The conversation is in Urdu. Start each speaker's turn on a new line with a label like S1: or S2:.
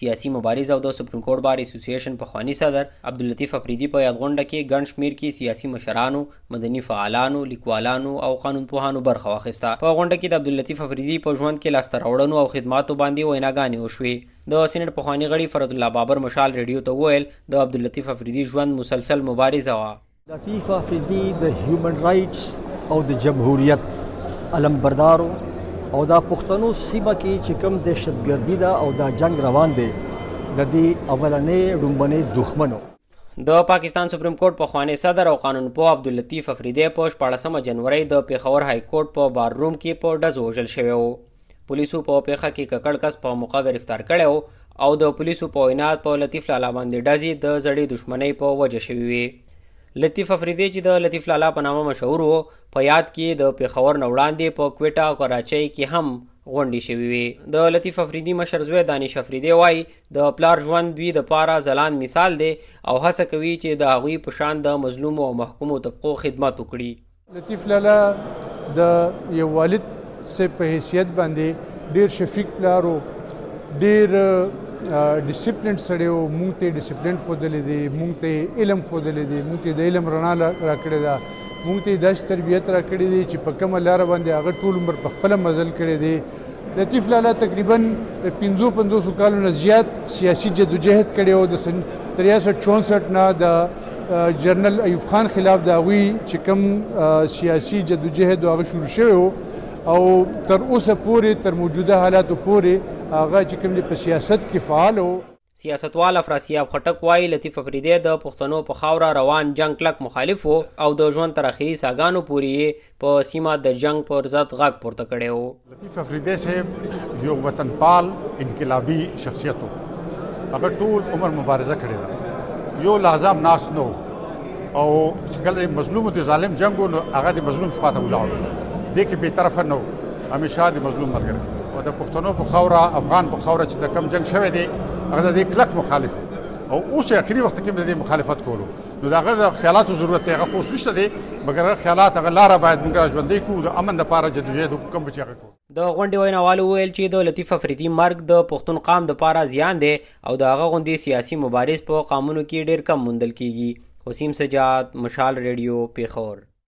S1: سیاسي مبارز او د سپریم کورټ بار اسوسییشن په خوانی صدر عبداللطیف افریدي په یادغونډه کې ګڼ شمیر کې سیاسي مشرانو، مدني فعالانو، لیکوالانو او قانون پوهانو برخه واخیسته. په غونډه کې د عبداللطیف افریدي په ژوند کې لاسته راوړنو او خدماتو باندې ویناګانې وشوې. د سینټ پخوانی غړي فرد الله بابر مشال ریډیو ته ویل د عبداللطیف افریدي ژوند مسلسل مبارزه وا
S2: لطیف افریدي د هیومن رائټس او د جمهوریت علم بردارو او دا پښتنو سیمه کې چې کوم دهشتګردي ده او دا جنگ روان دی. د دې اولنې ډومبنې دښمنو.
S1: د پاکستان سپریم کورټ په خوانی صدر او قانون پو عبداللطیف افریدی په 14 جنوري د پیښور های کورټ په بار روم کې په ډز وژل شوی وو پولیسو په پیښه کې ککړ کس په موقع گرفتار کړو او د پولیسو په وینات په لطیف لالا باندې ډزې د زړې دښمنۍ په وجه شوې وي لطیف افریدی چې د لطیف لالا په نامه مشهور وو، په یاد کې د پیښور نه وړاندې په کویټا او کراچۍ کې هم غونډې شوې وي د لطیف افریدي مشر زوی دانش افریدی وای د پلار ژوند دوی د پاره ځلان مثال دی او هڅه کوي چې د هغوی په شان د مظلوم او محکومو طبقو خدمت وکړي.
S3: لطیف لالا د یو والد سے په حیثیت باندې ډیر شفیق پلارو ډیر ډیسپلین سره او مونږ ته ډیسپلین خودلې دي مونږ ته علم خودلې دي مونږ ته د علم رڼا راکړې ده مونږ ته داس تربیت راکړې دي چې په کومه لار باندې هغه ټول عمر په خپل مزل کړی دی لطیف لالا تقریباً 55 کالو نه زیات سیاسي جدوجہد کړي او د 63 64 نه د جنرال ایوب خان خلاف دا وی چې کوم سیاسي جدوجہد هغه شروع شوی او تر اوسه پورې تر موجوده حالاتو پورې هغه چې کوم په سیاست کې فعال وو
S1: سیاستوال افراسیاب خټک وای لطیف افریدی د پښتنو په خاوره روان جنگ کلک مخالف وو او د ژوند تر اخري ساګانو پورې په سیمه د جنگ پر ضد غږ پورته کړي وو
S4: لطیف افریدی صاحب یو وطن پال انقلابی شخصیت هغه ټول عمر مبارزه کړې ده یو لازم ناس نو۔ او شکل مظلوم او ظالم جنگ نو هغه د مظلوم خواته ولاړ دې کې به طرف نو۔ همیشه د مظلوم ملګری او د پښتنو په خوره افغان په خوره چې د کم جنگ شوی دی، هغه د دې کلک مخالف او اوس اخري وخت کې د مخالفت کولو. نو دغه د خیالاتو ضرورت دی، هغه خو نشته دی، مګر خیالات، هغه لاره باید موږ ژوندۍ کوو د امن لپاره جدوجہد کوم چې هغه کوو
S1: د غونډې ویناوالو ویل چې د لطیف افریدي مرګ د پښتون قام د پاره زیان دی او د هغه غونډې سیاسي مبارز په قانونو کې ډیر کم موندل کیږي وسیم سجاد، مشال ریډیو، پیښور.